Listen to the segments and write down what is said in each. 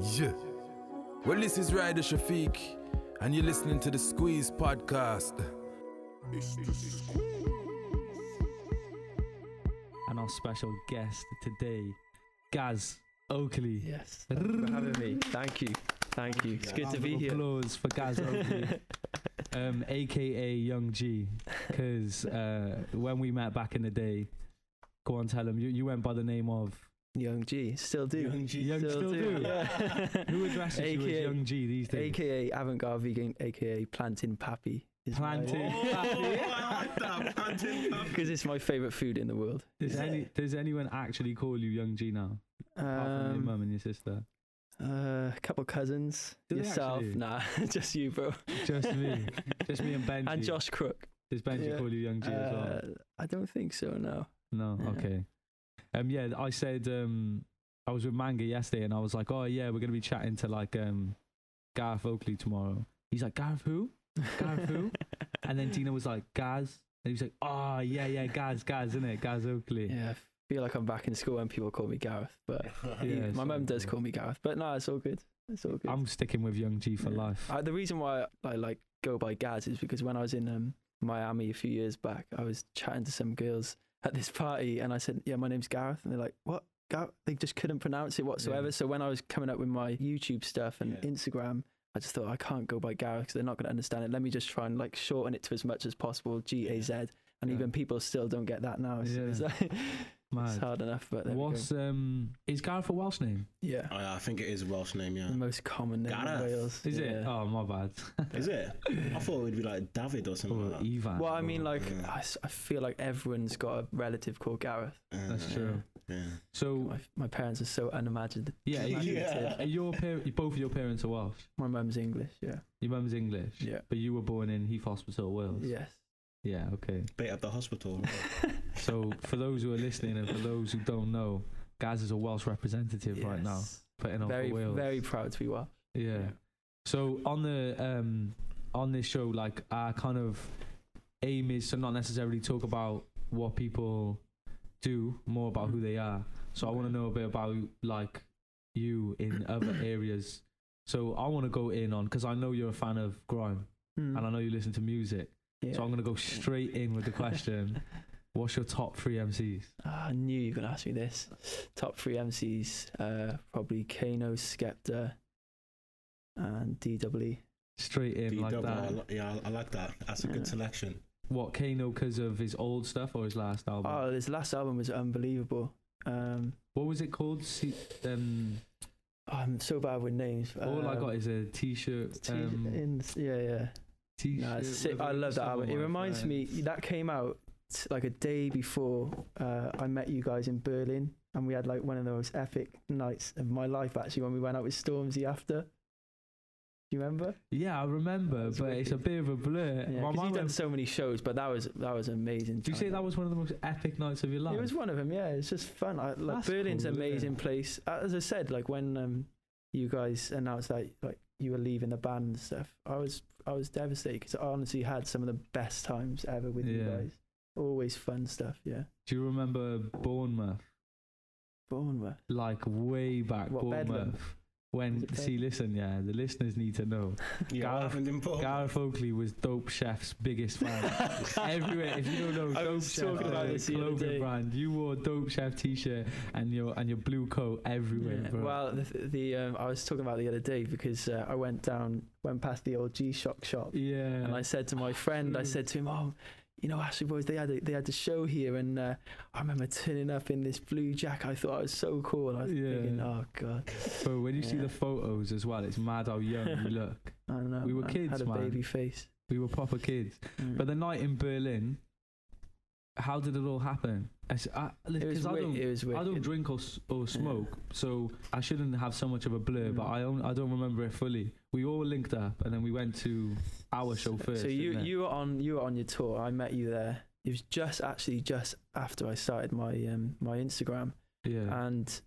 Yeah. Well, this is Ryder Shafiq, and you're listening to the Squeeze Podcast. It's the Squeeze. and our special guest today, Gaz Oakley. Yes. Thank you for having me. Thank you. Thank you. It's good to be here. Applause for Gaz Oakley, um, aka Young G. Because uh, when we met back in the day, go on, tell him you, you went by the name of Young G. Still do. Young G. Young still do. Yeah. who addresses you as Young G these days. AKA avant garde vegan, AKA plantain pappy. Plantain. Oh, I like that. Plantain puff. Because it's my favourite food in the world. Does any does anyone actually call you Young G now? Apart from your Um, mum and your sister. uh, a couple cousins. Do yourself. Nah, just you, bro. Just me. Just me and Benji. And Josh Crook. Does Benji Yeah. call you Young G as well? Uh, I don't think so, no. No, Yeah. okay. Um, yeah, I said um, I was with Manga yesterday, and I was like, oh yeah, we're gonna be chatting to like um, Gareth Oakley tomorrow. He's like, Gareth who? Gareth who? and then Dina was like, Gaz, and he was like, oh yeah, yeah, Gaz, Gaz, isn't it? Gaz Oakley. Yeah, I feel like I'm back in school when people call me Gareth, but Yeah, my so mum does call me Gareth. But no, it's all good. It's all good. I'm sticking with Young G for Yeah. life. Uh, the reason why I like go by Gaz is because when I was in um, Miami a few years back, I was chatting to some girls at this party, and I said, "Yeah, my name's Gareth," and they're like, "What?" Gareth? They just couldn't pronounce it whatsoever. Yeah. So when I was coming up with my YouTube stuff and Yeah. Instagram, I just thought I can't go by Gareth because they're not going to understand it. Let me just try and like shorten it to as much as possible, G A Z. And Yeah. even people still don't get that now. So it's, it's hard enough. But there we go. What's um? Is Gareth a Welsh name? yeah, Oh, yeah, I think it is a Welsh name, yeah. the most common name in Gareth. Wales. Is it? Yeah. Oh my bad. Is it? I thought it would be like David or something or like that. Ivan. Well, I mean, like, Yeah. I, s- I feel like everyone's got a relative called Gareth. Uh, That's true. Yeah. So My, my parents are so unimagined. yeah, Yeah. imaginative. your par- both of your parents are Welsh. My mum's English, yeah. Your mum's English. Yeah. But you were born in Heath Hospital, Wales. Yes. Yeah, okay. Bait up the hospital. So for those who are listening and for those who don't know, Gaz is a Welsh representative right now, Yes. putting on Very, for Wales. very proud to be Welsh. yeah. So on the um on this show, like our kind of aim is to not necessarily talk about what people do, more about who they are. So I want to know a bit about like you in other areas. So I want to go in on because I know you're a fan of grime Mm. and I know you listen to music. Yeah. So I'm gonna go straight in with the question: What's your top three MCs? Ah, I knew you were going to ask me this. Top three MCs, uh, probably Kano, Skepta, and DWE. Straight in D like double, I that. li- yeah, I, I like that. That's a Yeah. good selection. What Kano because of his old stuff or his last album? Oh, his last album was unbelievable. Um, what was it called? See, um, I'm so bad with names. all I Um, got is a T-shirt. T- Um, in, yeah, yeah. T-shirt. No, it's sick. with I love that album. It my reminds me that came out t- like a day before uh, I met you guys in Berlin, and we had like one of the most epic nights of my life actually when we went out with Stormzy after. Do you remember? Yeah, I remember, but it's a bit of a blur. Yeah, my you've done so many shows, but that was that was amazing. Do you say that was one of the most epic nights of your life? It was one of them. Yeah, it's just fun. I, like That's Berlin's cool, an yeah. amazing place. Uh, As I said, like when um, you guys announced that like you were leaving the band and stuff, I was I was devastated because I honestly had some of the best times ever with you guys. Always fun stuff. Yeah. Do you remember Bournemouth? Bournemouth. Like way back, What, Bournemouth. Bedlam? When Was it see, listen, yeah, the listeners need to know. Yeah, Gareth- what happened in Paul? Gareth Oakley was Dope Chef's biggest fan. Everywhere, if you don't know, I Dope was Chef talking about uh, this the other clothing brand, you wore Dope Chef t-shirt and your and your blue coat everywhere, Yeah. bro. Well, the, the um, I was talking about the other day because uh, I went down, went past the old G Shock shop, yeah, and I said to my friend, I said to him, "Oh, you know, Astroid Boys, they had a, they had a show here, and uh, I remember turning up in this blue jacket. I thought I was so cool. I was Yeah. thinking, oh god, bro, when you see the photos as well, it's mad how young you look. I don't know. We were man. kids, Had a man. baby face. We were proper kids. Mm. But the night in Berlin, how did it all happen? I, it was I don't, it was I don't drink or, or smoke, so I shouldn't have so much of a blur. But Mm. I don't, I don't remember it fully. We all linked up, and then we went to our show first. So you you were on you were on your tour. I met you there. It was just actually just after I started my um my Instagram, yeah, and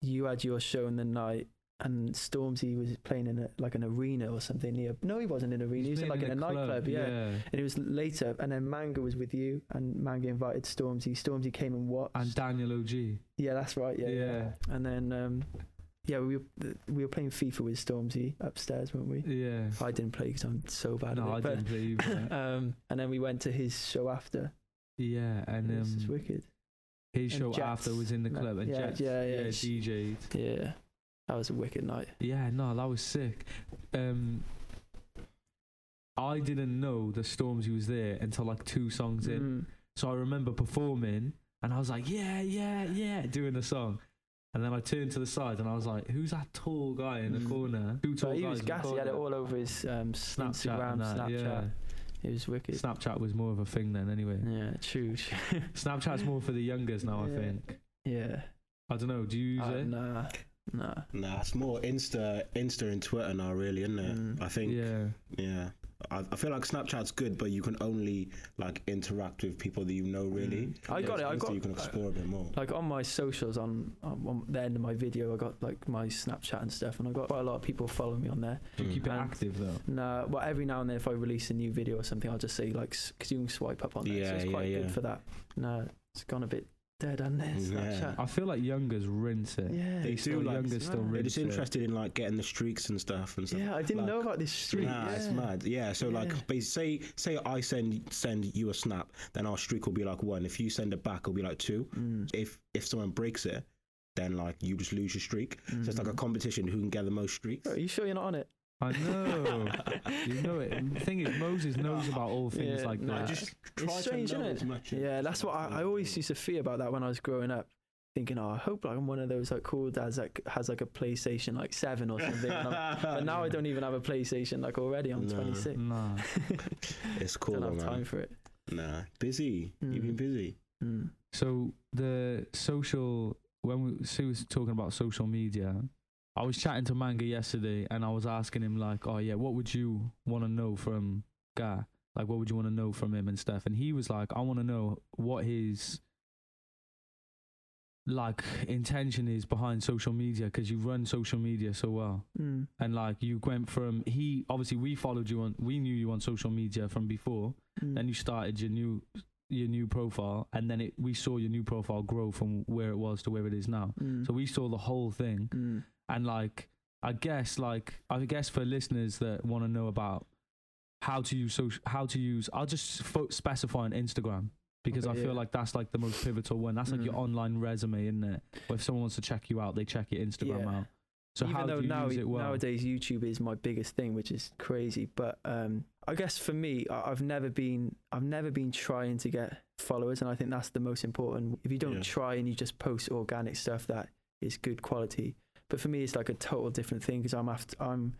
you had your show in the night. And Stormzy was playing in a, like an arena or something near. No, he wasn't in an arena. He was in like in a, club, nightclub. Yeah. And it was later. And then Manga was with you, and Manga invited Stormzy. Stormzy came and watched. and Daniel OG. yeah, that's right. Yeah, yeah. Yeah. And then um, yeah, we were we were playing FIFA with Stormzy upstairs, weren't we? Yeah. I didn't play because I'm so bad No, I at it. didn't believe but, um, and then we went to his show after. Yeah, and This is um, wicked. his and show Jets. after was in the club, and yeah, Jets, yeah, yeah, yeah, DJ'd. Yeah, that was a wicked night. Yeah, no, that was sick. Um, I didn't know the Stormzy was there until like two songs in. Mm. So I remember performing, and I was like, "Yeah, yeah, yeah," doing the song. And then I turned to the side, and I was like, "Who's that tall guy in the Mm. corner?" Two tall But he guys was gassy. He had it all over his um, Snapchat, Instagram, and that, Snapchat. yeah. It was wicked. Snapchat was more of a thing then, anyway. Yeah, true. Snapchat's more for the youngers now, I think. yeah. I don't know. Do you use Uh, it? nah, nah. Nah, it's more Insta, Insta and Twitter now, really, isn't it? Mm. I think, yeah. Yeah. I, I feel like Snapchat's good, but you can only like interact with people that you know, really. Mm. I got Whereas it. I got You can explore a bit more. like on my socials on, on, on the end of my video. I got like my Snapchat and stuff, and I got quite a lot of people following me on there. Do you Mm. keep it active though? Nah, well, every now and then if I release a new video or something, I'll just say like because you can swipe up on there, so Yeah, it's yeah, quite yeah. good for that. No, it's gone a bit dead, hasn't it? Yeah. Snapchat. I feel like youngers rinse it. Yeah, They still do, like, youngers still yeah. They're rinse just it. interested in like getting the streaks and stuff and stuff. yeah. I didn't know about this streak. Nah, yeah. it's mad. Yeah, so Yeah. like, bas- say say I send send you a snap, then our streak will be like one. If you send it back, it'll be like two. Mm, If if someone breaks it, then like you just lose your streak. So it's like a mm. competition who can get the most streaks. Are you sure you're not on it? I know. you know it. The thing is, Moses knows about all things Yeah, like nah. that. just try strange, to know innit? as much. Yeah, that's what I, I always used to fear about that when I was growing up. Thinking, oh, I hope like I'm one of those like cool dads that c- has like a PlayStation like seven or something. and but now I don't even have a PlayStation like already. I'm No. 26. Nah. It's cool, don't have man. time for it. Nah, busy. You've been Mm. busy. Mm. So the social when we Sue was talking about social media, I was chatting to Manga yesterday and I was asking him like, oh yeah, what would you want to know from Guy? Like, what would you want to know from him and stuff? And he was like, I want to know what his like intention is behind social media because you run social media so well Mm. and like you went from he obviously we followed you on we knew you on social media from before Mm. then you started your new your new profile and then it we saw your new profile grow from where it was to where it is now Mm. so we saw the whole thing Mm. And like i guess like i guess for listeners that want to know about how to use social how to use i'll just fo- specify on instagram because Okay, i feel yeah. like that's like the most pivotal one that's like your Mm. online resume isn't it where if someone wants to check you out they check your instagram Yeah. out so Even how though do you now, use it well nowadays YouTube is my biggest thing, which is crazy. But um, I guess for me, I- I've never been, I've never been trying to get followers, and I think that's the most important. If you don't Yeah. try and you just post organic stuff that is good quality, but for me, it's like a total different thing because I'm after, I'm,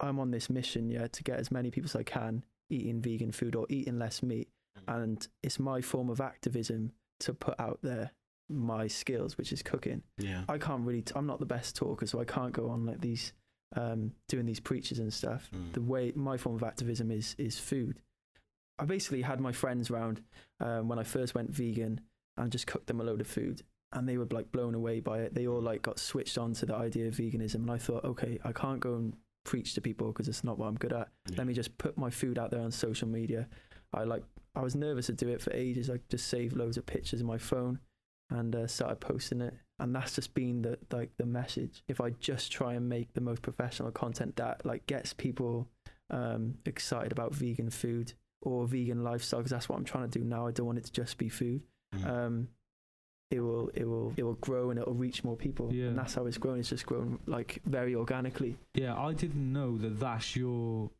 I'm on this mission, yeah, to get as many people as I can eating vegan food or eating less meat, and it's my form of activism to put out there my skills, which is cooking. Yeah. I can't really. T- I'm not the best talker, so I can't go on like these, um, doing these preachers and stuff. Mm. The way my form of activism is is food. I basically had my friends round um, when I first went vegan and just cooked them a load of food, and they were like blown away by it. They all like got switched on to the idea of veganism, and I thought, okay, I can't go and preach to people because it's not what I'm good at. Yeah. Let me just put my food out there on social media. I like. I was nervous to do it for ages. I just saved loads of pictures in my phone and uh, started posting it and that's just been the like the message if i just try and make the most professional content that like gets people um excited about vegan food or vegan lifestyle because that's what i'm trying to do now i don't want it to just be food Mm. um it will it will it will grow and it'll reach more people Yeah. and that's how it's grown it's just grown like very organically yeah i didn't know that that's your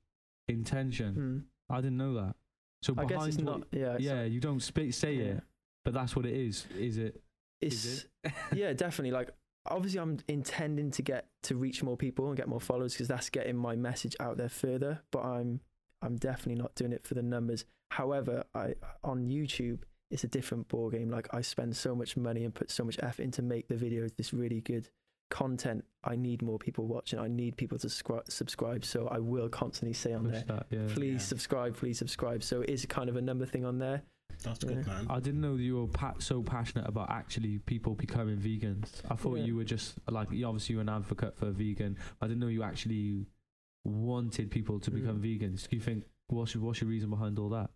intention mm. i didn't know that so i behind what- not yeah yeah, you don't sp- say yeah. it, but that's what it is. Is it? it's Is yeah, definitely. Like, obviously, I'm intending to get to reach more people and get more followers because that's getting my message out there further. But I'm, I'm definitely not doing it for the numbers. However, I on YouTube, it's a different ball game. Like, I spend so much money and put so much effort into make the videos this really good content. I need more people watching. I need people to scri- subscribe. So I will constantly say on Push there. that, yeah. Please Yeah. subscribe, please subscribe. So it is kind of a number thing on there. That's good, Yeah. man. I didn't know you were pa- so passionate about actually people becoming vegans. I thought Yeah. you were just like, you obviously you're an advocate for vegan. I didn't know you actually wanted people to become Mm. vegans. Do you think what's your, what's your reason behind all that?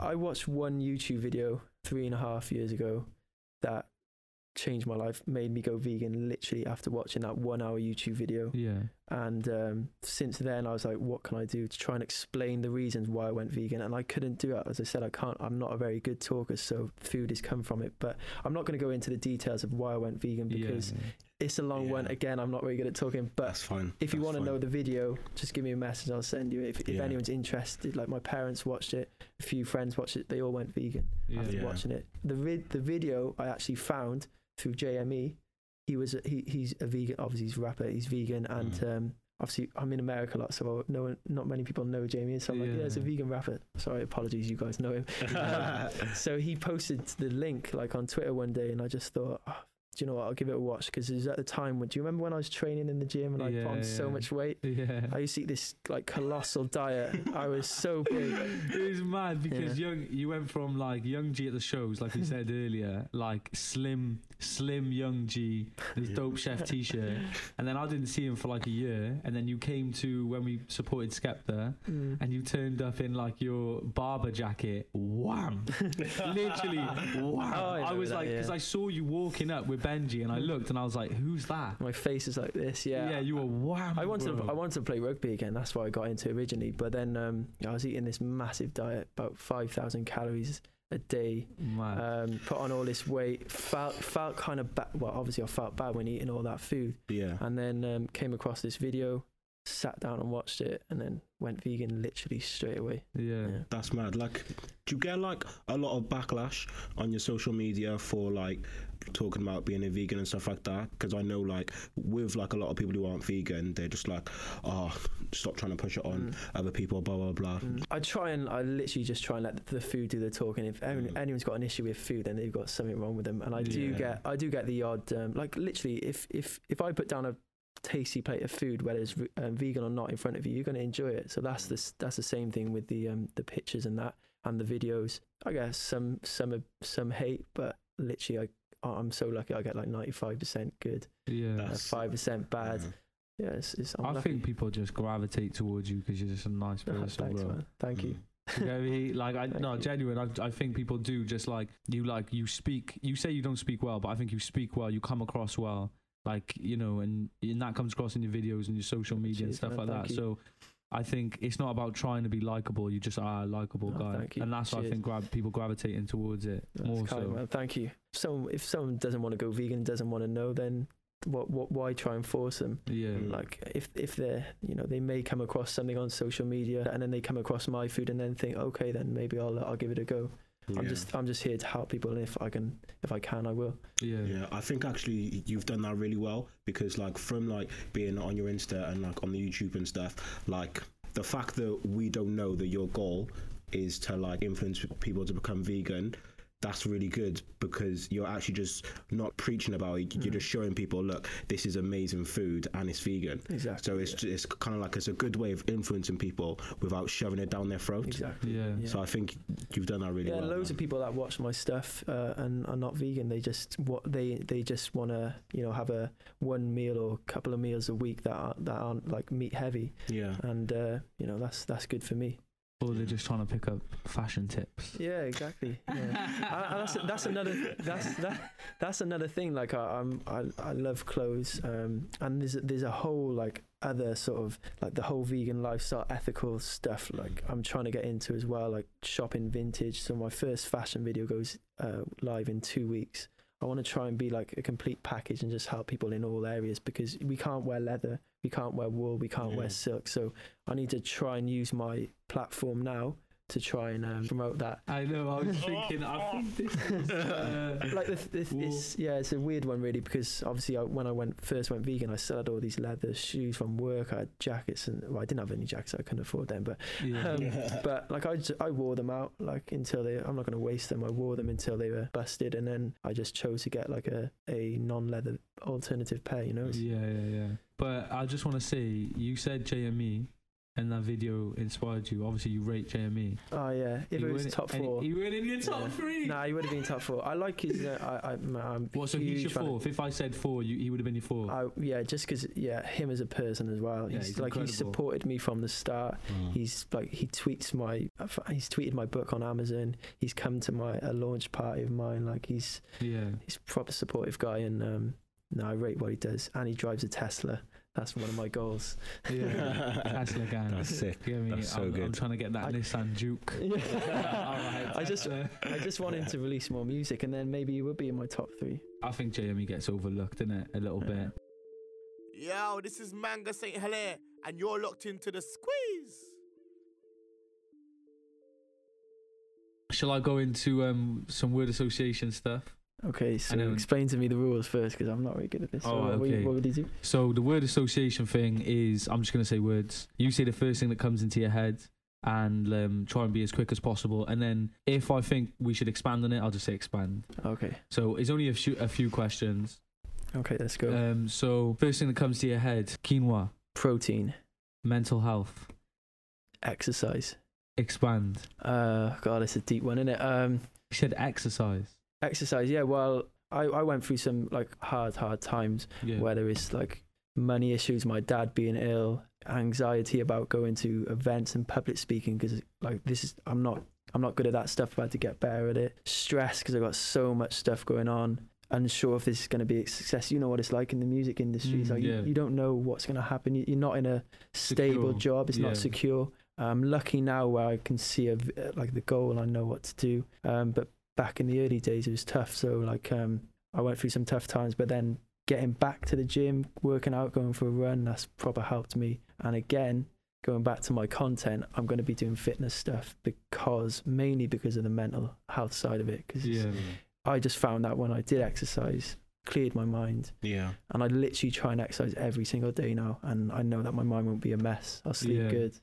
I watched one YouTube video three and a half years ago that changed my life, made me go vegan literally after watching that one hour YouTube video. Yeah. And um, since then, I was like, what can I do to try and explain the reasons why I went vegan? And I couldn't do it. As I said, I can't, I'm not a very good talker, so food has come from it. But I'm not going to go into the details of why I went vegan because yeah. It's a long one. Again, I'm not very good at talking. But That's fine. if you That's want to fine. know the video, just give me a message. I'll send you it. If, if Yeah. anyone's interested, like my parents watched it, a few friends watched it, they all went vegan Yeah. after Yeah. watching it. The vid- the video I actually found through JME. He was a, he he's a vegan. Obviously, he's a rapper. He's vegan, and Mm. um, obviously I'm in America a lot, so no one, not many people know Jamie. So I'm like, yeah, it's a vegan rapper. Sorry, apologies, you guys know him. Um, so he posted the link like on Twitter one day, and I just thought, oh, do you know what? I'll give it a watch because it was at the time when. Do you remember when I was training in the gym and I put on Yeah, so much weight? Yeah. I used to eat this like colossal diet. I was so big. It was mad because Yeah. young you went from like young G at the shows, like you said earlier, like slim, slim young G, his Yeah. dope chef T-shirt, and then I didn't see him for like a year, and then you came to when we supported Skepta, Mm. and you turned up in like your barber jacket, wham, literally wham. Oh, I I, was that, like, because yeah. I saw you walking up with Benji, and I looked, and I was like, who's that? My face is like this. Yeah. Yeah, you were wow. I wanted to. I wanted to play rugby again. That's why I got into originally. But then um, I was eating this massive diet, about five thousand calories a day. Mad. Um, put on all this weight. Felt felt kind of bad. Well, obviously I felt bad when eating all that food. yeah. And then um, came across this video, sat down and watched it, and then went vegan literally straight away. yeah. Yeah. That's mad. Like, do you get like a lot of backlash on your social media for like talking about being a vegan and stuff like that? Because I know like with like a lot of people who aren't vegan, they're just like, oh, stop trying to push it on Mm. other people, blah blah blah. Mm. I try and I literally just try and let the food do the talking. If anyone, Mm. anyone's got an issue with food, then they've got something wrong with them. And I do Yeah. get I do get the odd um, like literally if if if I put down a tasty plate of food, whether it's um, vegan or not, in front of you, you're going to enjoy it. So that's the that's the same thing with the um, the pictures and that and the videos. I guess some some some hate, but literally I I'm so lucky. I get like 95 percent good, Yeah. That's- five percent bad. Yeah. Yeah, it's, it's, I'm lucky. think people just gravitate towards you because you're just a nice person, thanks, bro. man. Thank you. You know what Like, I Thank no, you. genuine. I, I think people do just like you. Like you speak. You say you don't speak well, but I think you speak well. You come across well. Like you know, and and that comes across in your videos and your social media and stuff man. like that. you. So. I think it's not about trying to be likable. You just are a likable guy, and that's why I think grab people gravitating towards it That's more kind, so. man. Thank you. So if someone doesn't want to go vegan, doesn't want to know, then what what why try and force them? Yeah. Like if if they're you know they may come across something on social media and then they come across my food and then think okay then maybe I'll I'll give it a go. I'm just I'm just here to help people and if I can if I can I will. yeah, Yeah, I think actually you've done that really well because like from like being on your Insta and like on the YouTube and stuff, like the fact that we don't know that your goal is to like influence people to become vegan, that's really good because you're actually just not preaching about it. You're Mm. just showing people, look, this is amazing food and it's vegan. Exactly. So it's it's kind of like it's a good way of influencing people without shoving it down their throat. exactly. yeah. Yeah. So I think you've done that really yeah, well. loads man. of people that watch my stuff uh, and are not vegan. They just what they they just want to you know have a one meal or couple of meals a week that aren't, that aren't like meat heavy, Yeah. and uh, you know that's that's good for me. Or they're just trying to pick up fashion tips. Yeah, exactly. Yeah. I, I- that's that's another that's that that's another thing. Like I, I'm I, I love clothes, um, and there's a- there's a whole like other sort of like the whole vegan lifestyle, ethical stuff. Like I'm trying to get into as well, like shopping vintage. So my first fashion video goes uh, live in two weeks. I want to try and be like a complete package and just help people in all areas because we can't wear leather, we can't wear wool, we can't wear mm. silk. So I need to try and use my platform now to try and um, promote that. I know. I was thinking. I think this is. Uh, like this, this Wool. it's, yeah, it's a weird one really because obviously I, when I went first went vegan, I still had all these leather shoes from work. I had jackets and well, I didn't have any jackets, I couldn't afford them. But yeah. um, but like I, just, I wore them out like until they. I'm not going to waste them. I wore them until they were busted, and then I just chose to get like a a non leather alternative pair. You know, It's- Yeah, yeah, yeah. But I just want to say, you said JME, and that video inspired you? Obviously, you rate JME. Oh yeah, if You it was top four. he were in your top Yeah. three. Nah, he would have been top four. I like his. Uh, I, I, I'm What? So he's your fourth. If I said four, you, he would have been your four. I, yeah, just because yeah, him as a person as well. Yeah, he's, he's like he supported me from the start. Mm. He's like he tweets my he's tweeted my book on Amazon. He's come to my a launch party of mine. Like he's yeah. he's a proper supportive guy, and um, no, I rate what he does. And he drives a Tesla. That's one of my goals. Yeah. Tesla gang. That's sick. Get me? That's so I'm, I'm trying to get that I- Nissan Juke. I I just I just want him to release more music, and then maybe he would be in my top three. I think JME gets overlooked in it a little Yeah. bit. Yo, this is Manga St. Hilaire, and you're locked into the squeeze. Shall I go into um, some word association stuff? Okay, so know. explain to me the rules first, because I'm not very good at this. So Oh, what, okay. what would he do? So the word association thing is I'm just gonna say words. You say the first thing that comes into your head and um, try and be as quick as possible. And then if I think we should expand on it, I'll just say expand. Okay, So it's only a few, a few questions. okay, let's go. Um, so first thing that comes to your head: quinoa, Protein, mental health, exercise. expand. Uh, God, it's a deep one, isn't it? Um, You said exercise. Exercise. Yeah. Well, I, I went through some like hard, hard times Yeah. where there was like money issues, my dad being ill, anxiety about going to events and public speaking because like this is I'm not I'm not good at that stuff. I had to get better at it. Stress because I've got so much stuff going on. Unsure if this is going to be a success. You know what it's like in the music industry. Mm, like yeah. you, you don't know what's going to happen. You- You're not in a stable Secure. job. It's Yeah. not secure. I'm lucky now where I can see a, like the goal and I know what to do. Um, but back in the early days, it was tough. So like um, I went through some tough times, but then getting back to the gym, working out, going for a run, that's proper helped me. And again, going back to my content, I'm going to be doing fitness stuff because mainly because of the mental health side of it. Because Yeah. I just found that when I did exercise, cleared my mind, Yeah. and I literally try and exercise every single day now, and I know that my mind won't be a mess. I'll sleep Yeah. good.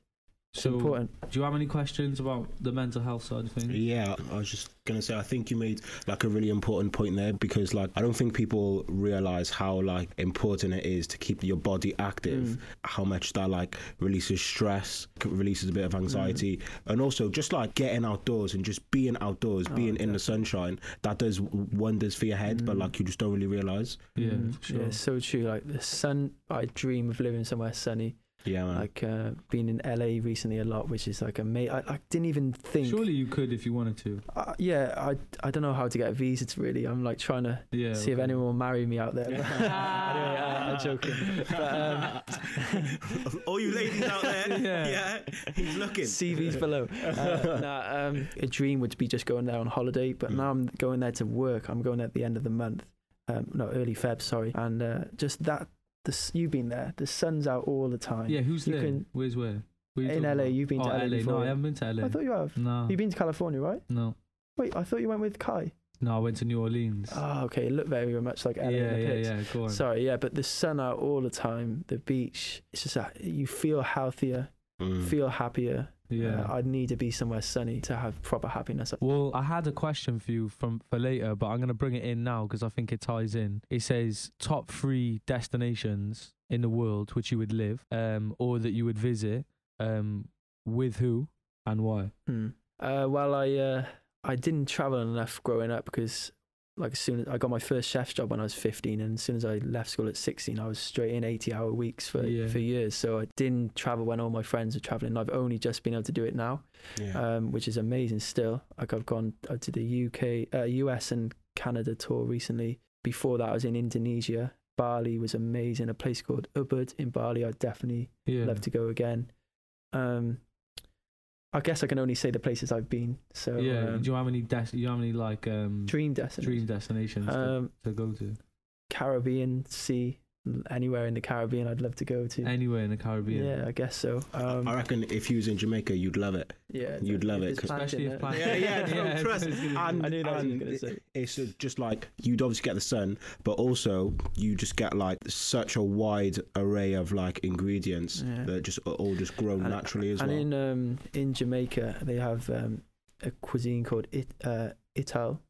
It's So, important. do you have any questions about the mental health side of things? Yeah, I was just gonna say I think you made like a really important point there because like I don't think people realize how like important it is to keep your body active. Mm. How much that like releases stress, releases a bit of anxiety, and also just like getting outdoors and just being outdoors, Oh, being in the sunshine. That does wonders for your head, but Mm. like you just don't really realize. Yeah, Mm, sure. yeah, so true. Like the sun, I dream of living somewhere sunny. Yeah, man. Like uh, been in LA recently a lot, which is like amazing. I, I didn't even think. Surely you could if you wanted to. Uh, yeah, I I don't know how to get a visa. To really, I'm like trying to Yeah. see if anyone will marry me out there. anyway, uh, I'm joking. But, um, All you ladies out there, Yeah. he's looking. CVs below. Uh, nah, um, a dream would be just going there on holiday, but Mm. now I'm going there to work. I'm going there at the end of the month. Um, no, early Feb, sorry. And uh, just that, the you've been there. The sun's out all the time. Yeah, who's You there? can- Where's where? Where In LA, about? you've been oh, to LA LA. before. No, I haven't been to LA. I thought you have. no, You've been to California, right? no, Wait, I thought you went with Kai. no. I went to New Orleans. Oh, okay. It looked very much like LA. in yeah, yeah, yeah. Go on. Sorry, yeah, but the sun out all the time, the beach. It's just that you feel healthier, Mm. feel happier. Yeah. Uh, I'd need to be somewhere sunny to have proper happiness. Well, I had a question for you from for later, but I'm gonna bring it in now because I think it ties in. It says top three destinations in the world which you would live, um, or that you would visit, um, with who and why. Hmm. Uh, well, I uh, I didn't travel enough growing up because, like, as soon as I got my first chef's job when I was 15, and as soon as I left school at 16, I was straight in 80-hour weeks for Yeah. for years. So I didn't travel when all my friends were traveling. I've only just been able to do it now, Yeah. um, which is amazing. Still, like I've gone uh, to the UK, uh, US, and Canada tour recently. Before that, I was in Indonesia. Bali was amazing. A place called Ubud in Bali. I'd definitely Yeah. love to go again. Um, I guess I can only say the places I've been. So yeah. um, do you have any des- do you have any like um dream destinations. dream destinations to, Um, to go to? Caribbean Sea, anywhere in the Caribbean, I'd love to go to. Anywhere in the Caribbean. Yeah, I guess so. Um, I reckon if you was in Jamaica, you'd love it. yeah, you'd love it's it, 'cause- planned in Especially if there. planned- Yeah, yeah, no, Yeah, trust. I And, I knew that you and were gonna say. it's just like you'd obviously get the sun, but also you just get like such a wide array of like ingredients Yeah. that just are all just grown And- naturally as and well. And in um, in Jamaica, they have um, a cuisine called it, uh, ital,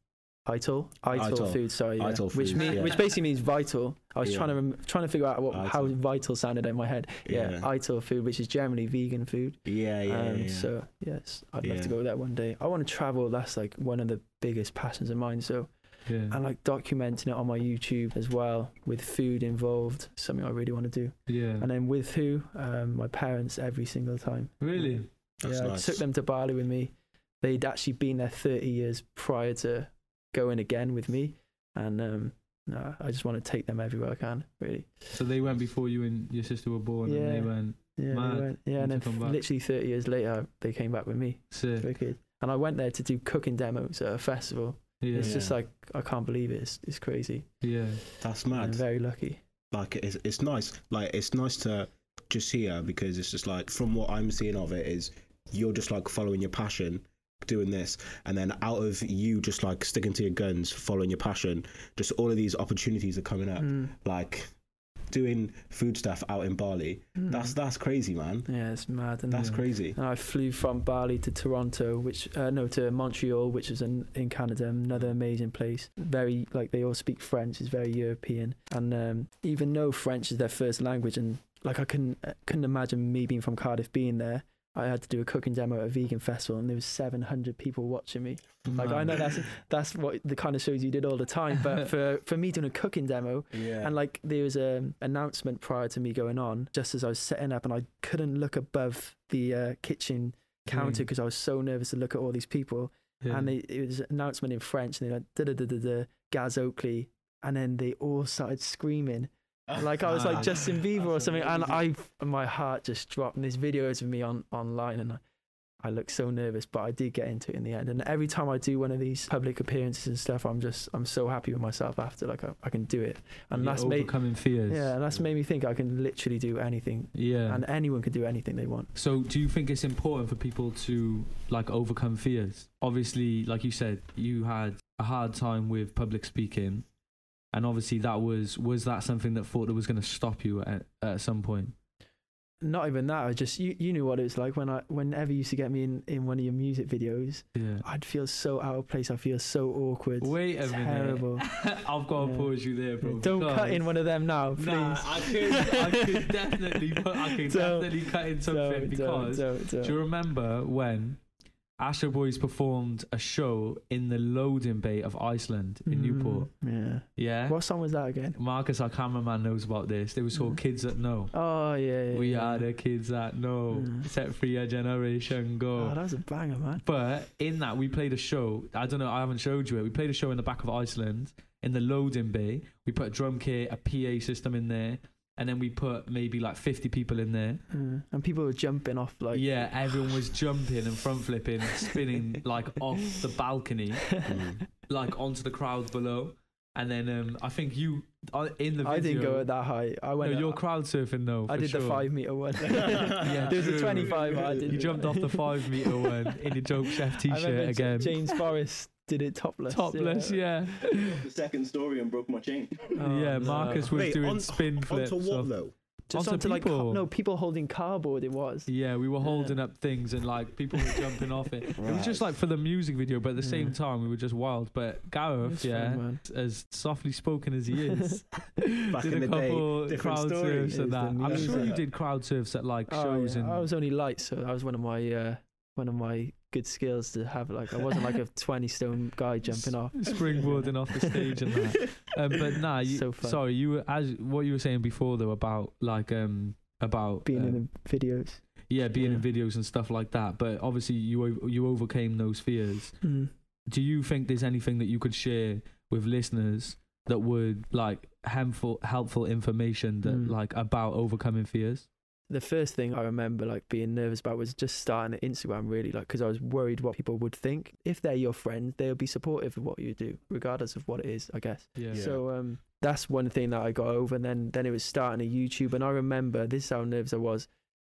Ital, Ital, Ital. food, sorry, yeah. Ital which Foods, mean, yeah. which basically means vital. I was Yeah. trying to rem- trying to figure out what, how vital sounded in my head. Yeah, Yeah. Ital food, which is generally vegan food. Yeah, yeah, um, yeah. So yes, I'd love to Yeah. go there one day. I want to travel. That's like one of the biggest passions of mine. So Yeah. and like documenting it on my YouTube as well with food involved, something I really want to do. yeah. And then with who? Um, my parents every single time. Really? That's yeah, nice. I took them to Bali with me. They'd actually been there 30 years prior to going again with me, and um, no, I just want to take them everywhere I can. Really. So they went before you and your sister were born, and they Yeah. went Yeah, Mad. they went, yeah, You and then took 'em f- literally 30 years later, they came back with me. sick. Wicked. And I went there to do cooking demos at a festival. Yeah. It's just like I can't believe it. It's, it's crazy. yeah. That's mad. I'm mad. very lucky. like it's it's nice. Like it's nice to just see her because it's just like from what I'm seeing of it is you're just like following your passion, doing this, and then out of you just like sticking to your guns, following your passion, just all of these opportunities are coming up. Mm, Like doing food stuff out in Bali. mm. That's that's crazy, man. yeah, it's mad. That's Yeah. crazy. And I flew from Bali to Toronto, which uh, no to Montreal, which is in, in Canada, another amazing place. Very like they all speak French. It's very European, and um, even though French is their first language, and like I couldn't uh, couldn't imagine me being from Cardiff being there. I had to do a cooking demo at a vegan festival, and there was 700 people watching me. Like I know that's that's what the kind of shows you did all the time, but for for me doing a cooking demo, Yeah. and like there was an announcement prior to me going on, just as I was setting up, and I couldn't look above the uh, kitchen counter Mm. because I was so nervous to look at all these people. Yeah. And they, it was an announcement in French, and they like da da da da da Gaz Oakley, and then they all started screaming like I was like Justin Bieber or something, and I my heart just dropped. And this video is of me on online, and I, I look so nervous, but I did get into it in the end. And every time I do one of these public appearances and stuff, I'm just I'm so happy with myself after. Like I, I can do it, and Yeah, that's made overcoming fears. yeah, and that's made me think I can literally do anything, Yeah. and anyone can do anything they want. So, do you think it's important for people to like overcome fears? Obviously, like you said, you had a hard time with public speaking, and obviously that was was that something that thought that was going to stop you at at some point? Not even that. I just you, you knew what it was like when I whenever you used to get me in in one of your music videos, Yeah. I'd feel so out of place. I feel so awkward. Wait a Terrible. minute. I've got to Yeah. pause you there, bro. Don't cut in one of them now, please. Nah, I could, I could definitely, put, I could definitely cut in something Don't, because don't, don't, do you remember when Astroid Boys performed a show in the loading bay of Iceland in Newport? Mm, Yeah. Yeah. What song was that again? Marcus, our cameraman, knows about this. It was called Mm. Kids That Know. Oh yeah. yeah we yeah. are the kids that know. Mm. Set free a generation go. Oh, that was a banger, man. But in that, we played a show. I don't know. I haven't showed you it. We played a show in the back of Iceland in the loading bay. We put a drum kit, a PA system in there, and then we put maybe like 50 people in there. Mm. And people were jumping off like. yeah, everyone was jumping and front flipping, spinning like off the balcony, Mm. like onto the crowd below. And then um, I think you uh, in the video. I didn't go at that high. I went. No, you're crowd surfing though. I did the five meter one. Yeah, there was a 25. I did. You jumped off the five meter one in your Dope Chef t-shirt J- again. James Forrest did it topless. Topless, yeah. the second story and broke my chain. Oh, yeah, no. Marcus was Wait, doing on- spin flips. Onto what off- though? Just onto onto like people. no people holding cardboard. It was. Yeah, we were Yeah. holding up things and like people were jumping off it. It was just like for the music video, but at the same time we were just wild. But Gareth, yeah, fun, as softly spoken as he is, Back did in a the day, couple different crowd story. surfs It's and that. I'm sure you did crowd surfs at like Oh, shows yeah. and I was only light, so that was one of my uh, one of my good skills to have. Like I wasn't like a 20 stone guy jumping off. springboarding off the stage and that. Um, but nah, you, So sorry, you were as what you were saying before though about like um about Being uh, in the videos. yeah being in videos and stuff like that. But obviously you you overcame those fears. Mm. Do you think there's anything that you could share with listeners that would like helpful helpful information that Mm. like about overcoming fears? The first thing I remember like being nervous about was just starting an Instagram really like because I was worried what people would think. If they're your friends, they'll be supportive of what you do, regardless of what it is, I guess. Yeah. So um, that's one thing that I got over. And then then it was starting a YouTube, and I remember this is how nervous I was.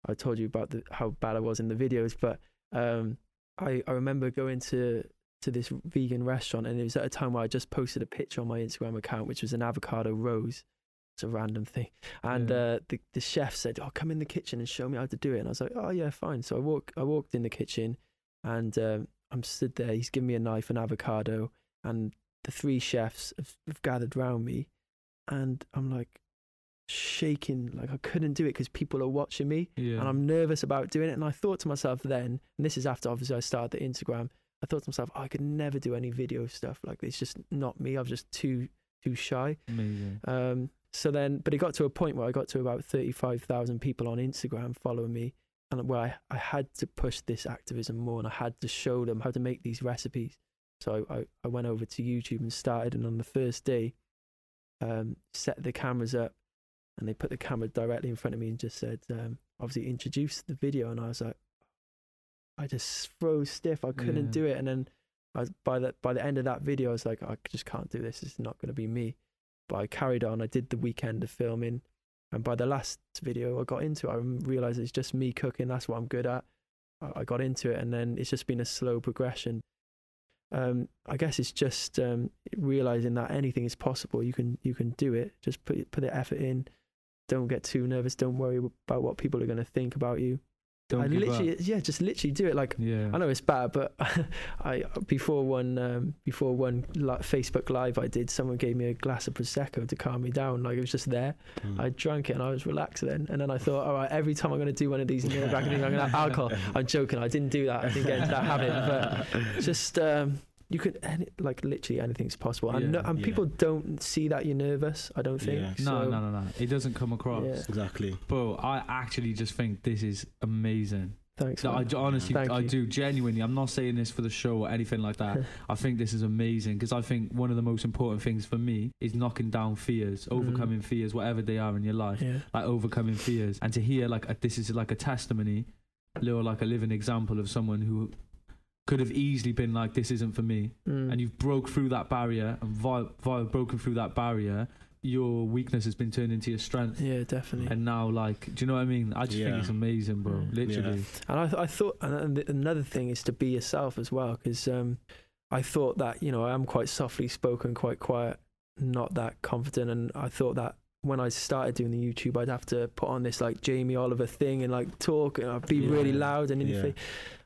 I told you about the, how bad I was in the videos, but um, I I remember going to to this vegan restaurant, and it was at a time where I just posted a picture on my Instagram account, which was an avocado rose. It's a random thing, and Yeah. uh, the the chef said, "Oh, come in the kitchen and show me how to do it." And I was like, "Oh yeah, fine." So I walk I walked in the kitchen, and um, I'm stood there. He's giving me a knife and avocado, and the three chefs have, have gathered round me, and I'm like shaking, like I couldn't do it because people are watching me, Yeah. and I'm nervous about doing it. And I thought to myself then, and this is after obviously I started the Instagram. I thought to myself, I could never do any video stuff like this. It's just not me. I'm just too too shy. Amazing. Um, so then, but it got to a point where I got to about 35,000 people on Instagram following me, and where I, I had to push this activism more and I had to show them how to make these recipes. So I, I, went over to YouTube and started, and on the first day, um, set the cameras up, and they put the camera directly in front of me and just said, um, obviously introduce the video, and I was like, I just froze stiff. I couldn't Yeah. do it, and then I was, by the by the end of that video, I was like, I just can't do this. It's not going to be me. But I carried on. I did the weekend of filming, and by the last video I got into, I realized it's just me cooking. That's what I'm good at. I, I got into it, and then it's just been a slow progression. Um, I guess it's just um, realizing that anything is possible. You can you can do it. Just put put the effort in. Don't get too nervous. Don't worry about what people are going to think about you. Don't I literally, up. yeah, just literally do it. Like Yeah. I know it's bad, but I before one um, before one li- Facebook live I did, someone gave me a glass of prosecco to calm me down. Like it was just there. Mm. I drank it and I was relaxed then. And then I thought, all right, every time I'm going to do one of these nerve wracking things, I'm going to have alcohol. I'm joking. I didn't do that. I didn't get into that habit. But just um, you could any, like literally anything's possible. And, no, and Yeah. people don't see that you're nervous. I don't think. Yeah. no, So, no, no, no. It doesn't come across. Yeah. Exactly. Bro, I actually just think this is amazing. Thanks. No, I man. d- honestly, Thank I you. do genuinely. I'm not saying this for the show or anything like that. I think this is amazing because I think one of the most important things for me is knocking down fears, Mm. overcoming fears, whatever they are in your life, yeah. like overcoming fears, and to hear like a, this is like a testimony, or like a living example of someone who could have easily been like, this isn't for me, Mm. and you've broke through that barrier and via, via broken through that barrier, your weakness has been turned into your strength. yeah, definitely. And now, like, do you know what I mean? I just think it's amazing, bro. Mm. Literally. And I, th- I thought, and another thing is to be yourself as well, because um, I thought that you know I am quite softly spoken, quite quiet, not that confident, and I thought that when I started doing the YouTube, I'd have to put on this like Jamie Oliver thing and like talk and I'd be really loud and in Yeah.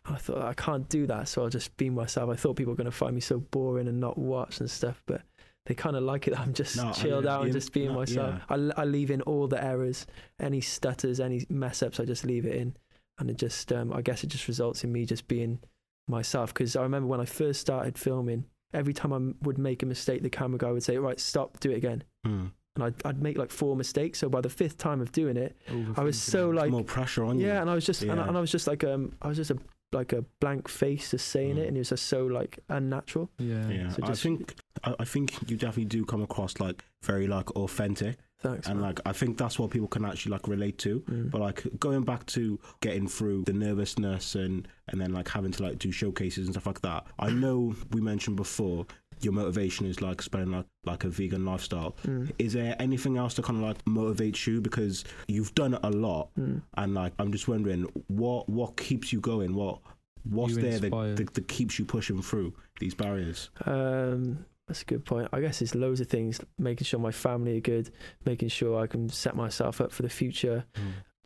I thought I can't do that, so I'll just be myself. I thought people were going to find me so boring and not watch and stuff, but they kind of like it. I'm just No, I- chilled out and just being no, myself. yeah. I, I leave in all the errors, any stutters, any mess ups. I just leave it in, and it just um, I guess it just results in me just being myself. Because I remember when I first started filming, every time I would make a mistake, the camera guy would say, "Right, stop, do it again." Mm. And I'd, I'd make like four mistakes. So by the fifth time of doing it, I was so like, More pressure on you. yeah, and I was just, and, I, and I was just like, um, I was just a like a blank face just saying Mm. it, and it was just so like unnatural. yeah. Yeah, So I think I, I think you definitely do come across like very like authentic, Thanks. and man. like I think that's what people can actually like relate to. Mm. But like going back to getting through the nervousness and and then like having to like do showcases and stuff like that. I know we mentioned before your motivation is like spending like like a vegan lifestyle. Mm. Is there anything else that kind of like motivates you because you've done it a lot Mm. and like I'm just wondering what what keeps you going? What what's You there that, that, that keeps you pushing through these barriers? Um, that's a good point. I guess it's loads of things. Making sure my family are good, making sure I can set myself up for the future,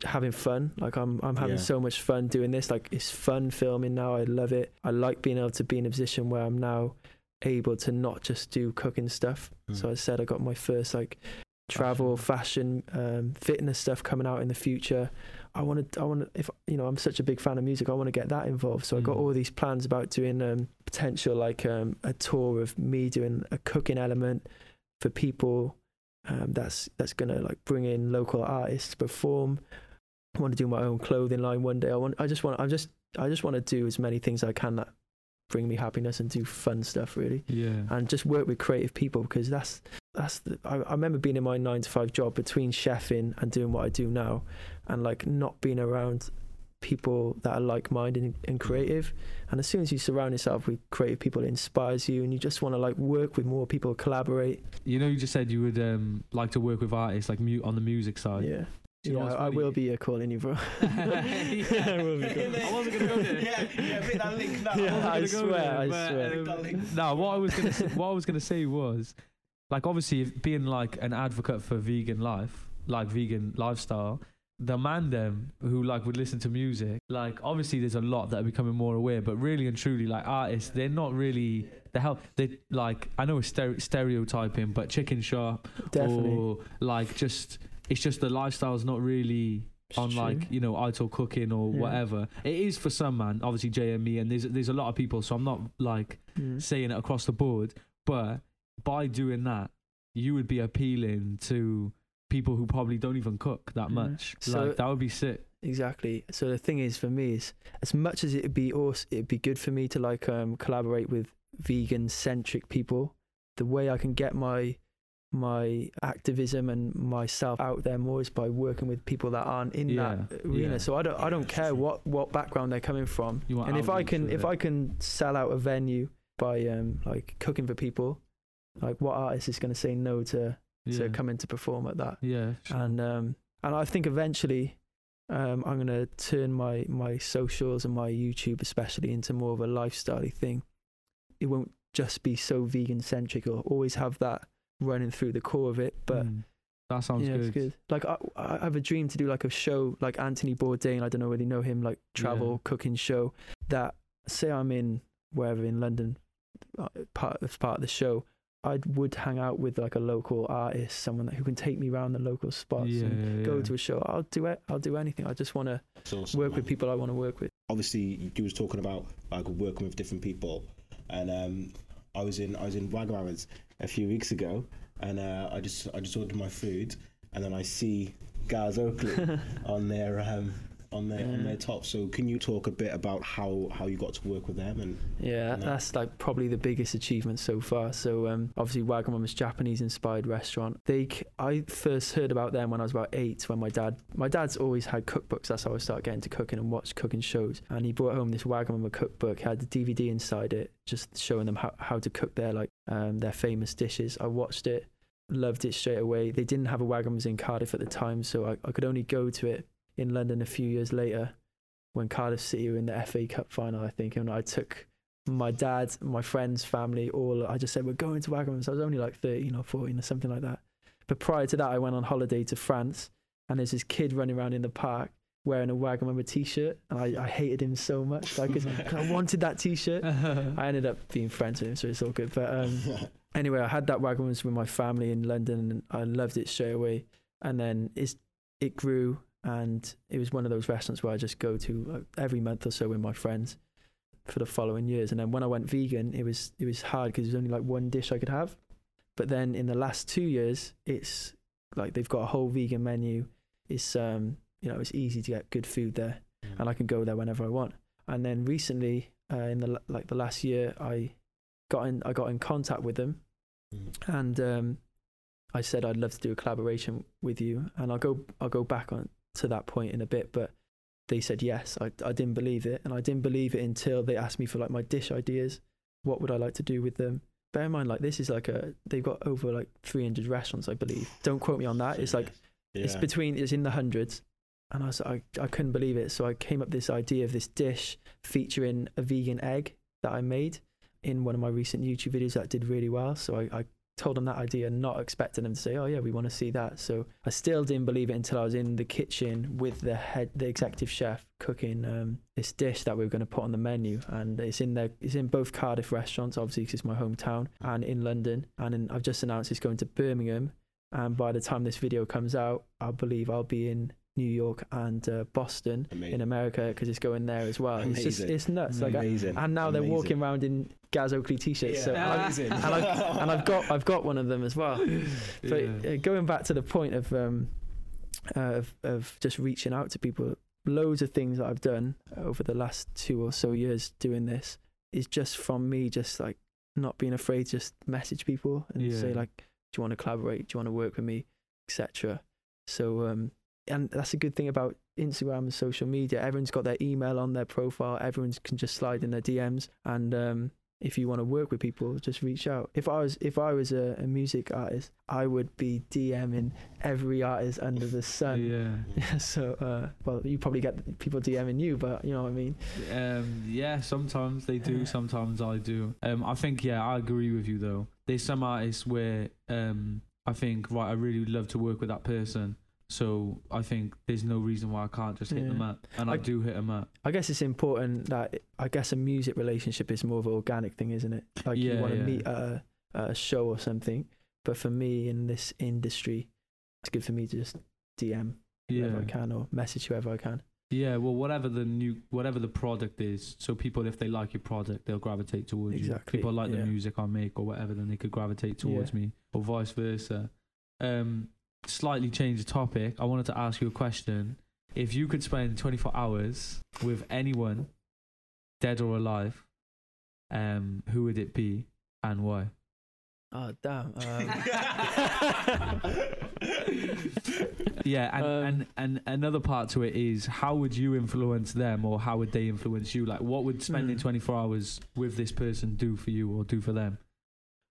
having fun. Like I'm, I'm having Yeah. so much fun doing this. Like it's fun filming now. I love it. I like being able to be in a position where I'm now able to not just do cooking stuff. Mm. So I said I got my first like travel, fashion, um, fitness stuff coming out in the future. I want to, I want to, if you know, I'm such a big fan of music, I want to get that involved. So I got Mm. all these plans about doing um, potential like um, a tour of me doing a cooking element for people. Um, that's that's gonna like bring in local artists to perform. I want to do my own clothing line one day. I want, I just want, I just, I just want to do as many things I can that bring me happiness and do fun stuff really. Yeah. and just work with creative people because that's that's the, I, I remember being in my nine to five job between chefing and doing what I do now and like not being around people that are like-minded and, and creative. And as soon as you surround yourself with creative people it inspires you and you just want to like work with more people collaborate. You know, you just said you would um, like to work with artists, like mu- on the music side. yeah you know yeah what's I, I will be uh, calling you bro I will be calling- I wasn't gonna go there. yeah, yeah, make that link now. Yeah, wasn't I gonna go swear, there, I but, swear. um, Click that link. no, what I was gonna say, what I was gonna say was, like, obviously, if being like an advocate for vegan life, like vegan lifestyle, the man them who like would listen to music, like, obviously, there's a lot that are becoming more aware, but really and truly, like artists, they're not really the hell they like I know it's stere- stereotyping, but chicken shop Definitely. or like just it's just the lifestyle's not really It's on true. like you know ital cooking or Yeah. whatever. It is for some man, obviously JME, and there's there's a lot of people. So I'm not like Mm. saying it across the board, but by doing that, you would be appealing to people who probably don't even cook that Mhm. much. So- like that would be sick. Exactly. So the thing is, for me, is as much as it'd be awesome, it'd be good for me to like um collaborate with vegan centric people. The way I can get my my activism and myself out there more is by working with people that aren't in Yeah, that arena. yeah. So I don't I don't care what what background they're coming from. You want and if I can if it. I can sell out a venue by um like cooking for people, like what artist is going to say no to yeah. to come in to perform at that? yeah, and um and I think eventually um I'm gonna turn my my socials and my YouTube especially into more of a lifestyle thing. It won't just be so vegan centric. It'll always have that running through the core of it. But Mm. that sounds yeah, good. it's good. Like I, I have a dream to do like a show like Anthony Bourdain. I don't know whether you know him, like travel Yeah. cooking show. That say I'm in wherever in London, uh, part as part of the show. I would hang out with like a local artist, someone that, who can take me around the local spots Yeah, and yeah, go yeah. to a show. I'll do it. I'll do anything. I just want to awesome, work man. with people I want to work with. obviously you was talking about like working with different people and um I was in I was in Wagamama's a few weeks ago and uh, I just I just ordered my food and then I see Gaz Oakley on their um on their on their top so can you talk a bit about how how you got to work with them and Yeah, No. that's like probably the biggest achievement so far. So um, obviously Wagamama's Japanese inspired restaurant. They I first heard about them when I was about eight. When my dad my dad's always had cookbooks. That's how I started getting to cooking and watch cooking shows. And he brought home this Wagamama cookbook. Had the DVD inside it, just showing them how, how to cook their like um, their famous dishes. I watched it, loved it straight away. They didn't have a Wagamama's in Cardiff at the time, so I, I could only go to it in London a few years later when Cardiff City were in the FA Cup final, I think, and I took my dad, my friends, family, all. I just said we're going to Wagamama's. I was only like thirteen or fourteen or something like that. But prior to that, I went on holiday to France, and there's this kid running around in the park wearing a Wagamama T-shirt, and I, I hated him so much, like 'cause- 'cause I wanted that T-shirt. I ended up being friends with him, so it's all good. But um, anyway, I had that Wagamama's with my family in London, and I loved it straight away. And then it's, it grew, and it was one of those restaurants where I just go to like, every month or so with my friends for the following years. And then when I went vegan, it was it was hard because there was only like one dish I could have. But then in the last two years, it's like they've got a whole vegan menu. It's um you know it's easy to get good food there, and I can go there whenever I want. And then recently, uh, in the like the last year, I got in I got in contact with them, and um, I said I'd love to do a collaboration with you. And I'll go I'll go back on to that point in a bit, but they said yes. I I didn't believe it, and I didn't believe it until they asked me for like my dish ideas. What would I like to do with them? Bear in mind, like this is like a they've got over like 300 restaurants, I believe. Don't quote me on that. It's like it's between it's in the hundreds and I was I, I couldn't believe it so I came up with this idea of this dish featuring a vegan egg that I made in one of my recent YouTube videos that did really well so I, I told them that idea not expecting them to say oh yeah we want to see that. So I still didn't believe it until I was in the kitchen with the head the executive chef cooking um, this dish that we were going to put on the menu. And it's in there it's in both Cardiff restaurants obviously 'cause it's my hometown and in London. And in, I've just announced it's going to Birmingham. And by the time this video comes out, I believe I'll be in New York and uh, Boston Amazing. in America because it's going there as well. It's just it's nuts. Like, I- and now they're walking around in Gaz Oakley t-shirts. So Yeah, I, amazing. and, I've, and I've got I've got one of them as well. But Yeah. uh, going back to the point of um uh, of of just reaching out to people, loads of things that I've done over the last two or so years doing this is just from me just like not being afraid to just message people and say like, do you want to collaborate? Do you want to work with me, etc. So um and that's a good thing about Instagram and social media. Everyone's got their email on their profile. Everyone can just slide in their DMs and um if you want to work with people, just reach out. If I was if I was a, a music artist, I would be DMing every artist under the sun. yeah. so, uh, well, you probably get people DMing you, but you know what I mean. Um, yeah, sometimes they do, sometimes I do. Um, I think yeah, I agree with you though. There's some artists where um, I think right, I really would love to work with that person, So I think there's no reason why I can't just hit Yeah. them up, and I, I- do hit them up. I guess it's important that I guess a music relationship is more of an organic thing, isn't it? Like Yeah, you want to yeah. meet at a, at a show or something. But for me in this industry, it's good for me to just DM whoever I can or message whoever I can. yeah. Well, whatever the new, whatever the product is, so people if they like your product, they'll gravitate towards you. Exactly, People like yeah. the music I make or whatever, then they could gravitate towards Yeah. me, or vice versa. Um, slightly change the topic. I wanted to ask you a question. If you could spend 24 hours with anyone, dead or alive, um, who would it be and why? Oh damn! Um, Yeah, and, Um, and and another part to it is how would you influence them or how would they influence you? Like what would spending Mm. 24 hours with this person do for you or do for them?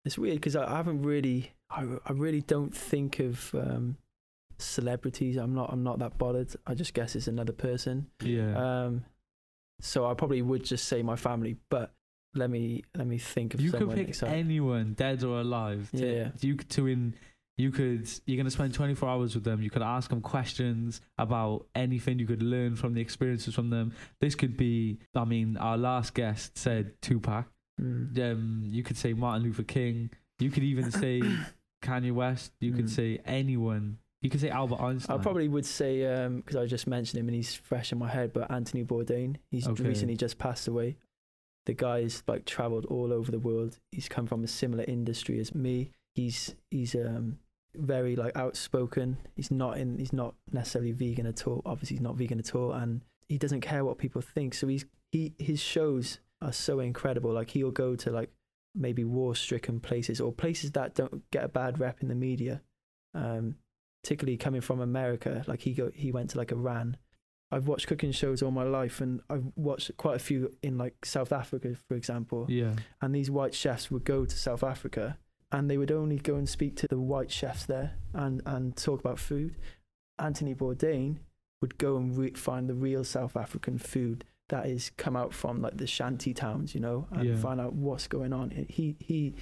It's weird because I, I haven't really, I, I really don't think of um, celebrities. I'm not, I'm not that bothered. I just guess it's another person. Yeah. Um, so I probably would just say my family, but let me let me think of you could pick exciting. anyone, dead or alive. To, Yeah. You could to in you could you're gonna spend 24 hours with them. You could ask them questions about anything. You could learn from the experiences from them. This could be. I mean, our last guest said Tupac. Mm. um, you could say Martin Luther King. You could even say Kanye West. You could Mm. say anyone. You could say Albert Einstein. I probably would say because I just mentioned him and he's fresh in my head. But Anthony Bourdain, he's Okay. recently just passed away. The guy's like traveled all over the world. He's come from a similar industry as me. He's he's um very like outspoken. He's not in. He's not necessarily vegan at all. Obviously, he's not vegan at all, and he doesn't care what people think. So he's he his shows are so incredible. Like he'll go to like maybe war-stricken places or places that don't get a bad rep in the media. Um, particularly coming from America. Like he go, he went to like Iran. I've watched cooking shows all my life, and I've watched quite a few in like South Africa, for example. Yeah. And these white chefs would go to South Africa, and they would only go and speak to the white chefs there and and talk about food. Anthony Bourdain would go and re- find the real South African food that is come out from like the shanty towns, you know, and Yeah. find out what's going on. He he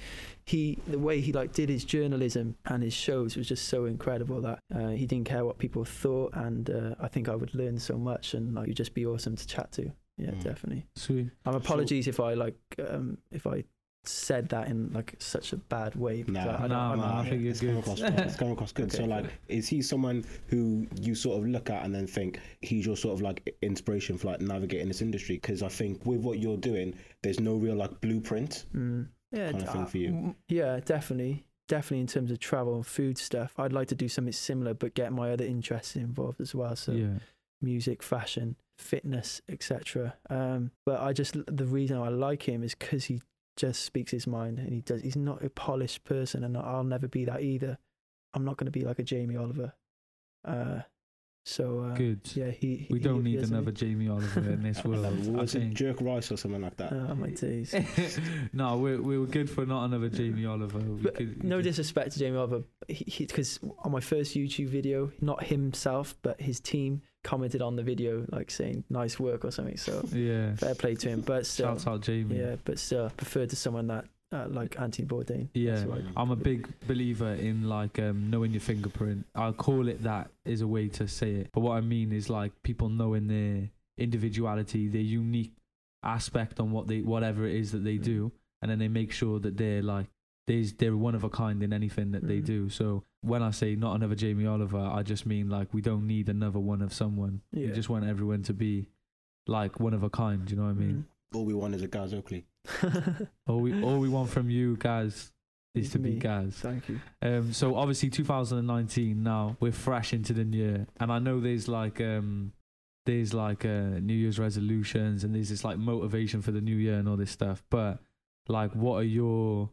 he the way he like did his journalism and his shows was just so incredible that uh, he didn't care what people thought, and uh, I think I would learn so much, and like you'd just be awesome to chat to. Yeah, Mm. definitely. Sweet. Um, apologies if I like um, if I said that in like such a bad way. because Nah, I, I don't- I'm I think you're it's coming good. across good. It's coming across good. so Okay, like, is he someone who you sort of look at and then think he's your sort of like inspiration for like navigating this industry? Because I think with what you're doing, there's no real like blueprint. Mm. Yeah, kind of thing uh, for you. mm, Yeah, definitely. Definitely in terms of travel and food stuff. I'd like to do something similar, but get my other interests involved as well. So yeah. music, fashion, fitness, etc. Um, but I just the reason I like him is because he just speaks his mind and he does. He's not a polished person, and I'll never be that either. I'm not going to be like a Jamie Oliver. Uh, so uh, Good. Yeah, he. he We don't he need doesn't- another Jamie Oliver in this world. I Was it think. jerk rice or something like that? Oh my days. no, we we were good for not another Jamie Oliver. We But could- no just- disrespect to Jamie Oliver, because on my first YouTube video, not himself, but his team commented on the video, like saying "nice work" or something. So Yeah. fair play to him. But still, Shouts out Jamie. yeah, but still, preferred to someone that uh, like Anthony Bourdain. Yeah, I'm a big believer in like um, knowing your fingerprint. I'll call it that is a way to say it. But what I mean is like people knowing their individuality, their unique aspect on what they whatever it is that they do, and then they make sure that they're like there's they're one of a kind in anything that they Mhm. do. So when I say not another Jamie Oliver, I just mean like we don't need another one of someone. We just want everyone to be like one of a kind. You know what I mean? All we want is a Gaz Oakley. Mm. All we all we want from you guys is to be Me. Gaz. Thank you. Um, so obviously 2019 now we're fresh into the new year, and I know there's like um, there's like uh, New Year's resolutions and there's this like motivation for the new year and all this stuff. But like, what are your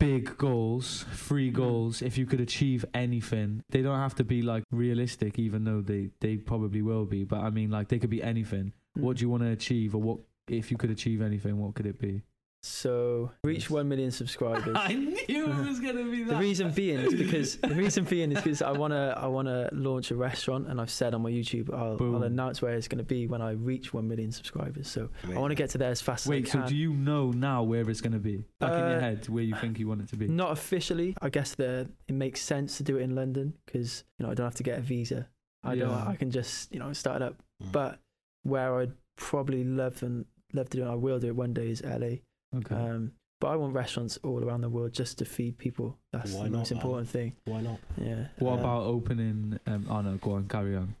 big goals, free Mm. goals? If you could achieve anything, they don't have to be like realistic, even though they they probably will be. But I mean, like they could be anything. What do you want to achieve, or what if you could achieve anything? What could it be? So reach one million subscribers. I knew it was gonna be that. The reason being is because the reason being is because I wanna I wanna launch a restaurant, and I've said on my YouTube I'll. I'll announce where it's gonna be when I reach one million subscribers. So I want to get to there as fast Wait, as I can. Wait, so do you know now where it's gonna be? Back in your Uh, head, where you think you want it to be? Not officially. I guess the it makes sense to do it in London because you know I don't have to get a visa. I don't. I can just you know start it up. Mm. But where I'd probably love and love to do it, I will do it one day is LA. Okay. Um, but I want restaurants all around the world just to feed people. That's Why the not, most man? important thing. Why not? Yeah. what Uh, about opening? Um, oh no, go on, carry on.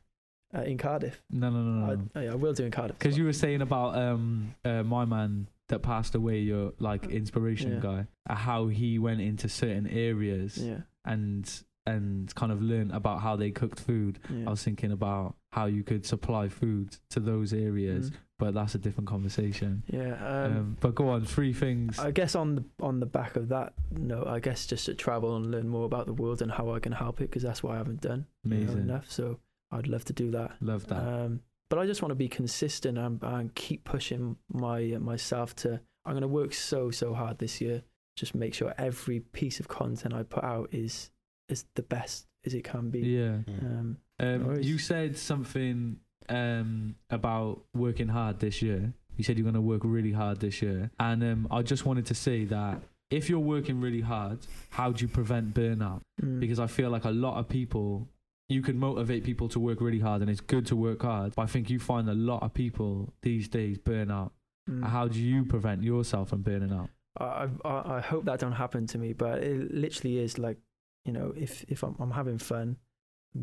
uh, in Cardiff? No, no, no, I, no. oh, yeah, I will do in Cardiff. Because you were saying about um uh, my man that passed away, your like inspiration Yeah. guy, uh, how he went into certain areas Yeah. and and kind of learned about how they cooked food. yeah. I was thinking about how you could supply food to those areas, Mm. but that's a different conversation. Yeah. Um, Um, but go on, three things. I guess on the on the back of that note, I guess just to travel and learn more about the world and how I can help it because that's what I haven't done you know, enough. So I'd love to do that. love that. Um, but I just want to be consistent and, and keep pushing my myself to. I'm going to work so so hard this year. Just make sure every piece of content I put out is is the best as it can be. yeah. Mm. Um, Um, Nice. you said something um, about working hard this year. You said you're going to work really hard this year, and um, I just wanted to say that if you're working really hard, how do you prevent burnout? mm, Because I feel like a lot of people, you can motivate people to work really hard, and it's good to work hard. But I think you find a lot of people these days burn out. mm. How do you prevent yourself from burning out? I, I I hope that don't happen to me, but it literally is like, you know, if if I'm, I'm having fun,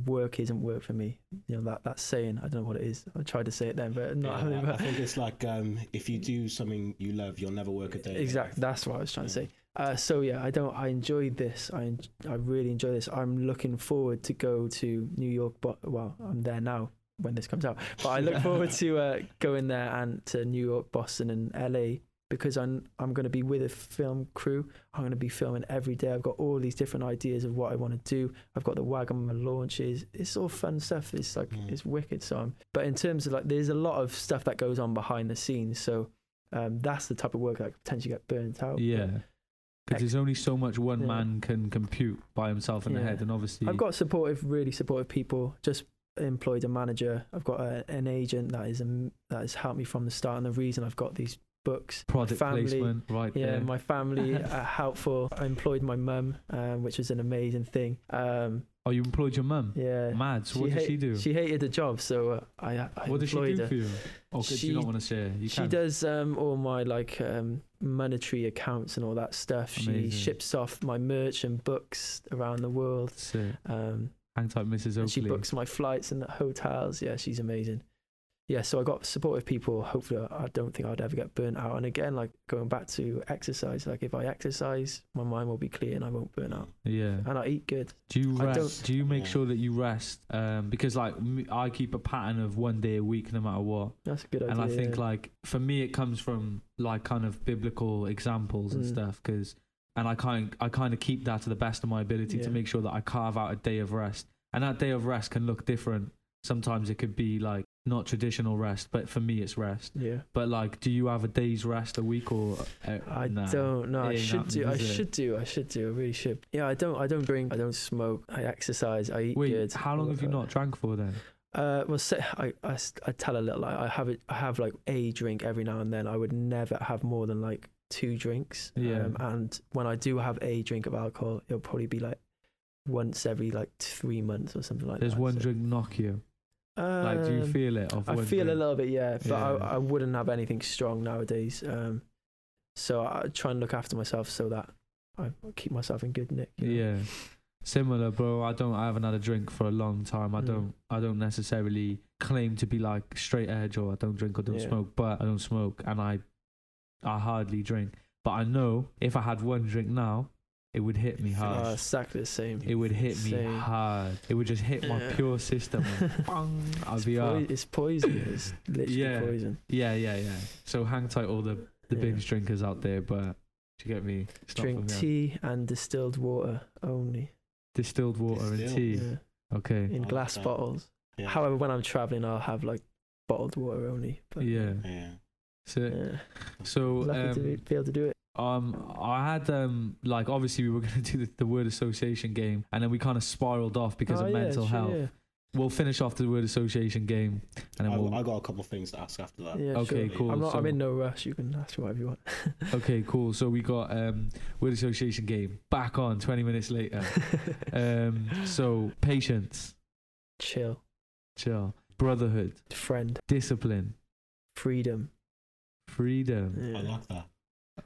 work isn't work for me. You know that that saying. I don't know what it is. I tried to say it then, but not. Yeah, I- I think it's like um, if you do something you love, you'll never work a day. exactly. That's what I was trying to say. Uh, so yeah, I don't. I enjoyed this. I I really enjoy this. I'm looking forward to go to New York. But well, I'm there now when this comes out. But I look forward to uh, going there and to New York, Boston, and LA because I'm I'm going to be with a film crew. I'm going to be filming every day. I've got all these different ideas of what I want to do. I've got the Wagamama launches. It's all fun stuff. It's like Mm. it's wicked. So, I'm, but in terms of like, there's a lot of stuff that goes on behind the scenes. So. Um, that's the type of work that could potentially get burnt out. Yeah. Because there's only so much one Yeah. man can compute by himself in the head, and obviously, I've got supportive, really supportive people. Just employed a manager. I've got a, an agent that is um, that has helped me from the start, and the reason I've got these books. Product family, placement right Yeah, there. my family are helpful. I employed my mum, um, which was an amazing thing. Um, oh, you employed your mum? yeah, Mad. So what does hate- she do? She hated the job, so uh, I, I what does she do her. for you? Oh, because you She- don't want to share. You she can. does um, all my like um, monetary accounts and all that stuff. Amazing. She ships off my merch and books around the world. Sick. Um, Hang tight, Mrs. and she books my flights and the hotels. Yeah, she's amazing. Yeah, so I got supportive people. Hopefully, I I don't think I'd ever get burnt out. And again, like going back to exercise, like if I exercise, my mind will be clear and I won't burn out. Yeah. And I eat good. Do you I rest? don't- Do you make Yeah. sure that you rest? Um, because like I keep a pattern of one day a week, no matter what. That's a good idea. and I think yeah. like for me, it comes from like kind of biblical examples and Mm. stuff. Because and I kind I kind of keep that to the best of my ability to make sure that I carve out a day of rest. And that day of rest can look different. Sometimes it could be like not traditional rest, but for me, it's rest. yeah. But like, do you have a day's rest a week or? Uh, I nah. don't know. I should do. I it? should do. I should do. I really should. Yeah, I don't. I don't drink. I don't smoke. I exercise. I eat Wait, good. how long have you not drank for then? Uh, well, say, I, I, I tell a little lie. I have it. I have like a drink every now and then. I would never have more than like two drinks. Yeah. Um, and when I do have a drink of alcohol, it'll probably be like once every like three months or something like Does that. There's one so- drink knock you? Like, do you Um, feel it? I feel a little bit, yeah, but Yeah. I, I wouldn't have anything strong nowadays. Um, so I try and look after myself so that I keep myself in good nick. you know? Yeah. Similar, bro. I don't. I haven't had a drink for a long time. I Mm. don't. I don't necessarily claim to be like straight edge or I don't drink or don't Yeah. smoke, but I don't smoke and I, I hardly drink. But I know if I had one drink now, it would hit me Uh, hard. exactly the same. It would hit me Same. hard. It would just hit my Yeah. pure system. bang, I'll It's, be poi- it's poison. It's literally Yeah. poison. Yeah, yeah, yeah. So hang tight, all the the Yeah. binge drinkers out there. But do you get me? It's Drink tea and distilled water only. distilled water and tea. Yeah. Okay. In like glass that. bottles. Yeah. However, when I'm traveling, I'll have like bottled water only. But Yeah. Yeah. So, Yeah. so Lucky to um, be, be able to do it. Um, I had um, like obviously we were gonna do the, the word association game, and then we kind of spiraled off because Oh, of yeah, mental sure, health. Yeah, We'll finish off the word association game, and then I, we'll. I got a couple of things to ask after that. yeah Okay, sure. cool. I'm, not, I'm in no rush. You can ask whatever you want. Okay, cool. So we got um, word association game back on 20 minutes later. um, so patience, Chill. chill, brotherhood, Friend. discipline, Freedom. freedom. Yeah. I like that.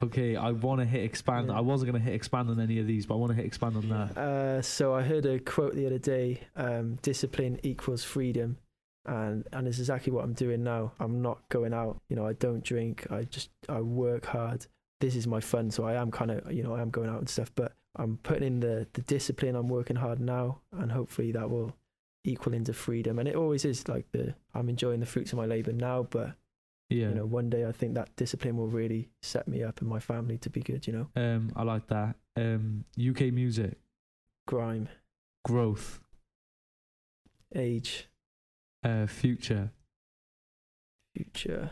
Okay, I want to hit expand. Yeah. I wasn't gonna hit expand on any of these, but I want to hit expand on that. Uh, so I heard a quote the other day: um, "Discipline equals freedom," and and it's exactly what I'm doing now. I'm not going out. You know, I don't drink. I just I work hard. This is my fun, so I am kind of you know I am going out and stuff, but I'm putting in the the discipline. I'm working hard now, and hopefully that will equal into freedom. And it always is like the I'm enjoying the fruits of my labor now, but Yeah. you know one day I think that discipline will really set me up and my family to be good. You know, um, I like that. Um, UK music, grime, growth, age, uh, future. future.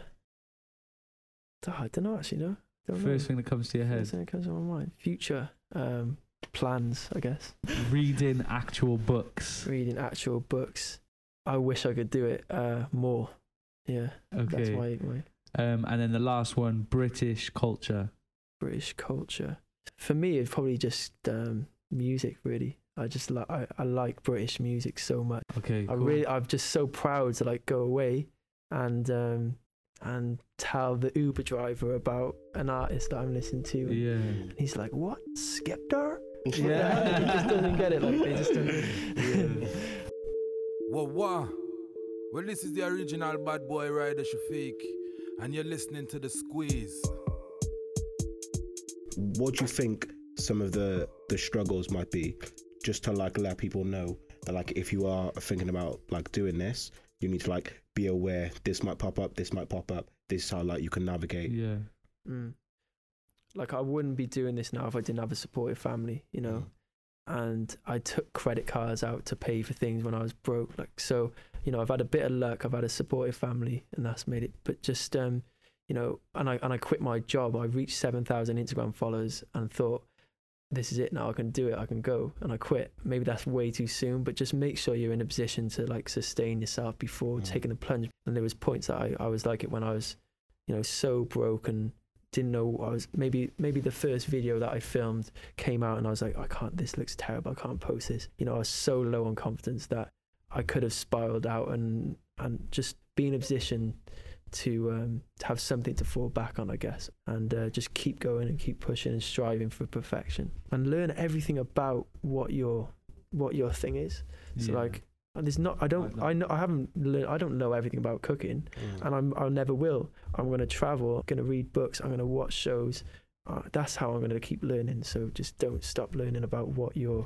Oh, I don't know actually. No, don't First know. thing that comes to your head. First thing that comes to my mind. Future um, plans, I guess. Reading actual books. Reading actual books. I wish I could do it uh, more. Yeah, that's Okay. my, my Um, and then the last one, British culture. British culture. For me, it's probably just um, music. Really, I just like I, I like British music so much. Okay. I cool. really, I'm just so proud to like go away and um, and tell the Uber driver about an artist that I'm listening to. Yeah. And he's like, "What, Skepta?" Yeah. he just doesn't get it. Like they just don't. Whoa, whoa. Well, this is the original bad boy rider Shafiq, and you're listening to the squeeze. What do you think some of the the struggles might be, just to like let people know that like if you are thinking about like doing this, you need to like be aware this might pop up, this might pop up. This is how like you can navigate. Yeah. Mm. Like I wouldn't be doing this now if I didn't have a supportive family, you know. And I took credit cards out to pay for things when I was broke. Like so, you know, I've had a bit of luck. I've had a supportive family, and that's made it. But just um, you know, and I and I quit my job. I reached seven thousand Instagram followers and thought, this is it now. I can do it. I can go. And I quit. Maybe that's way too soon. But just make sure you're in a position to like sustain yourself before Mm. taking the plunge. And there was points that I I was like it when I was, you know, so broke and didn't know I was maybe maybe the first video that I filmed came out and I was like I can't this looks terrible I can't post this you know I was so low on confidence that I could have spiraled out and and just be in a position to um to have something to fall back on I guess and uh, just keep going and keep pushing and striving for perfection and learn everything about what your what your thing is so yeah. like there's not I don't. I know I haven't learned I don't know everything about cooking Mm. and I'm, I never will. I'm going to travel, I'm going to read books, I'm going to watch shows. Uh, that's how I'm going to keep learning. So just don't stop learning about what you're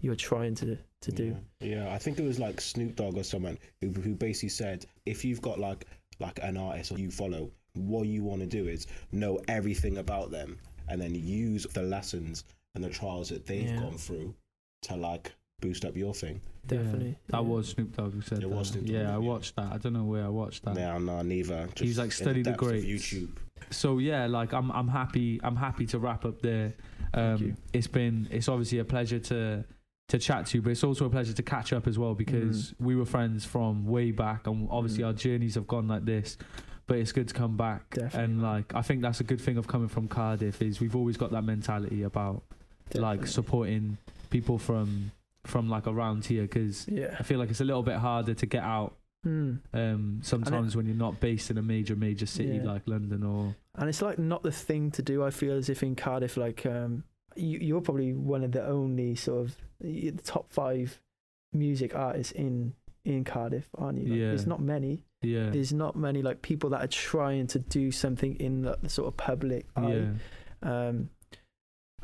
you're trying to to do. Yeah. yeah, I think it was like Snoop Dogg or someone who, who basically said if you've got like like an artist you follow, what you want to do is know everything about them and then use the lessons and the trials that they've Yeah. gone through to like boost up your thing. Yeah. Definitely. That yeah. was Snoop Dogg who said It that. was Snoop Dogg, yeah, I watched that. I don't know where I watched that. Yeah, no, neither. Just He's, like, in the studied the depths of greats. YouTube. So yeah, like I'm I'm happy I'm happy to wrap up there. Um, you. it's been it's obviously a pleasure to to chat to you, but it's also a pleasure to catch up as well because we were friends from way back, and obviously Mm. our journeys have gone like this. But it's good to come back, Definitely. and like I think that's a good thing of coming from Cardiff is we've always got that mentality about like supporting people from from like around here because Yeah. I feel like it's a little bit harder to get out Hmm. um, sometimes when you're not based in a major major city Yeah. like London or And it's like not the thing to do. I feel as if in Cardiff, like um, you, you're probably one of the only sort of the top five music artists in in Cardiff, aren't you? Like, Yeah. There's not many. yeah There's not many like people that are trying to do something in the, the sort of public eye. yeah Um,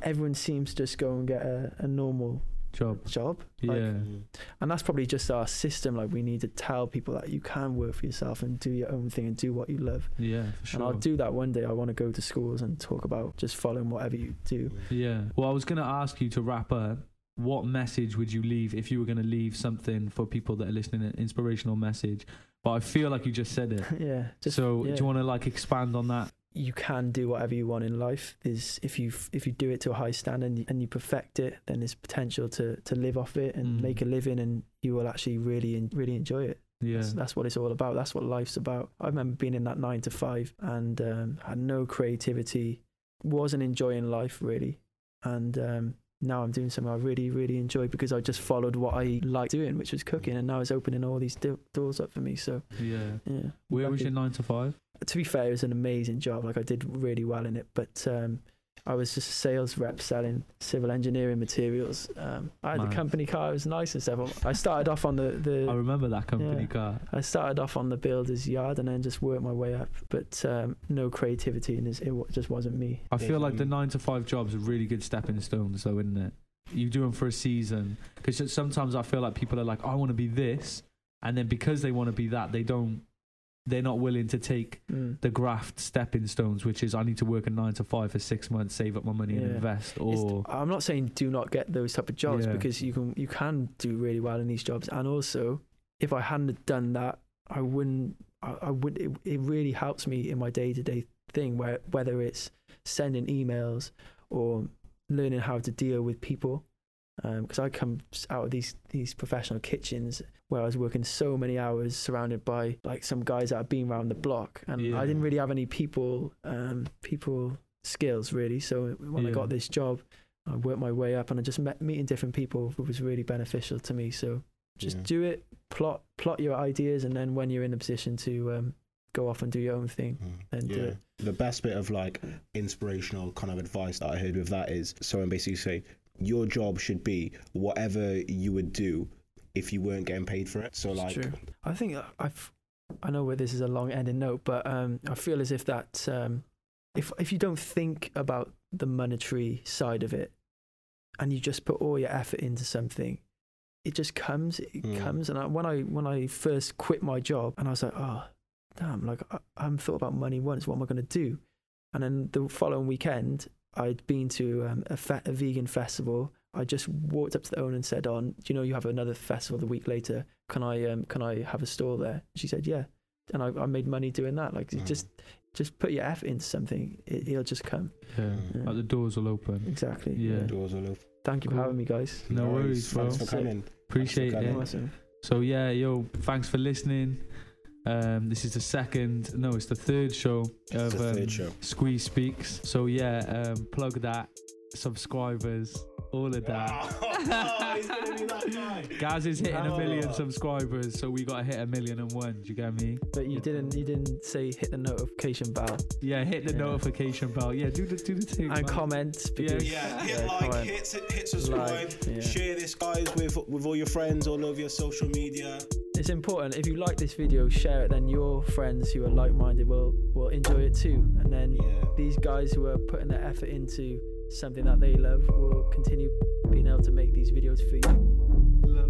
everyone seems to just go and get a, a normal job job. yeah And that's probably just our system. Like we need to tell people that you can work for yourself and do your own thing and do what you love. yeah for sure And I'll do that one day. I want to go to schools and talk about just following whatever you do. Yeah. Well, I was going to ask you to wrap up. What message would you leave if you were going to leave something for people that are listening, an inspirational message? But I feel like you just said it. yeah. Just, so yeah. do you want to like expand on that? you can do whatever you want in life. is if you if you do it to a high standard and you, and you perfect it, then there's potential to to live off it and Mm. make a living, and you will actually really really enjoy it. Yeah. That's, that's what it's all about. That's what life's about. I remember being in that nine to five and um, had no creativity, wasn't enjoying life really, and um, now I'm doing something I really really enjoy because I just followed what I liked doing, which was cooking, and now it's opening all these do- doors up for me. So Yeah. yeah. Where was your nine to five? to be fair, it was an amazing job. Like I did really well in it, but um, I was just a sales rep selling civil engineering materials. Um, I had Mad. the company car; it was nice and stuff. I started off on the the I remember that company Yeah. car. I started off on the builder's yard and then just worked my way up, but um, no creativity and it just wasn't me. I feel like the nine to five jobs are really good stepping stones, though, isn't it? You do them for a season because sometimes I feel like people are like, I want to be this, and then because they want to be that, they don't. They're not willing to take Mm. the graft stepping stones, which is I need to work a nine to five for six months, save up my money and Yeah. invest, It's- or I'm not saying do not get those type of jobs Yeah. because you can you can do really well in these jobs, and also if I hadn't done that, I wouldn't. I, I would. It, it really helps me in my day to day thing, where whether it's sending emails or learning how to deal with people, because I come out of these these professional kitchens where I was working so many hours surrounded by like some guys that had been around the block, and Yeah. I didn't really have any people um, people skills really. So when I got this job, I worked my way up, and I just met meeting different people was really beneficial to me. So just Yeah. do it, plot plot your ideas, and then when you're in a position to um, go off and do your own thing, Mm. and do yeah. it. The best bit of like inspirational kind of advice that I heard with that is someone basically say your job should be whatever you would do if you weren't getting paid for it. So It's like true. I think I've I know where this is a long ending note, but um, I feel as if that um, if if you don't think about the monetary side of it, and you just put all your effort into something, it just comes. It Mm. comes. And I, when I when I first quit my job, and I was like, oh, damn! Like I, I haven't thought about money once. What am I going to do? And then the following weekend, I'd been to um, a, fe- a vegan festival. I just walked up to the owner and said, "On, do you know you have another festival the week later? Can I um, can I have a stall there?" She said, "Yeah," and I, I made money doing that. Like Mm. just just put your effort into something, it, it'll just come. yeah, Yeah. like the doors will open. Exactly. Yeah. doors all open. Thank you for having me, guys. No worries, bro. Thanks for coming. Appreciate coming. it. Awesome. So yeah, yo, thanks for listening. Um, this is the second, no, it's the third show It's of the um, third show. Squeeze Speaks. So yeah, um, plug that, subscribers, all of that. he's gonna be that guy. Gaz is hitting a million subscribers, so we gotta hit a million and one. Do you get me? But you didn't you didn't say hit the notification bell Yeah, hit the Yeah. notification bell. Yeah, do the do the thing. and comment because Yeah, hit Yeah, like, comment. hit, hit subscribe, Like, yeah. share this guys with with all your friends all over your social media. it's important. If you like this video, share it. Then your friends who are like-minded will will enjoy it too. And then Yeah. these guys who are putting their effort into something that they love will continue being able to make these videos for you.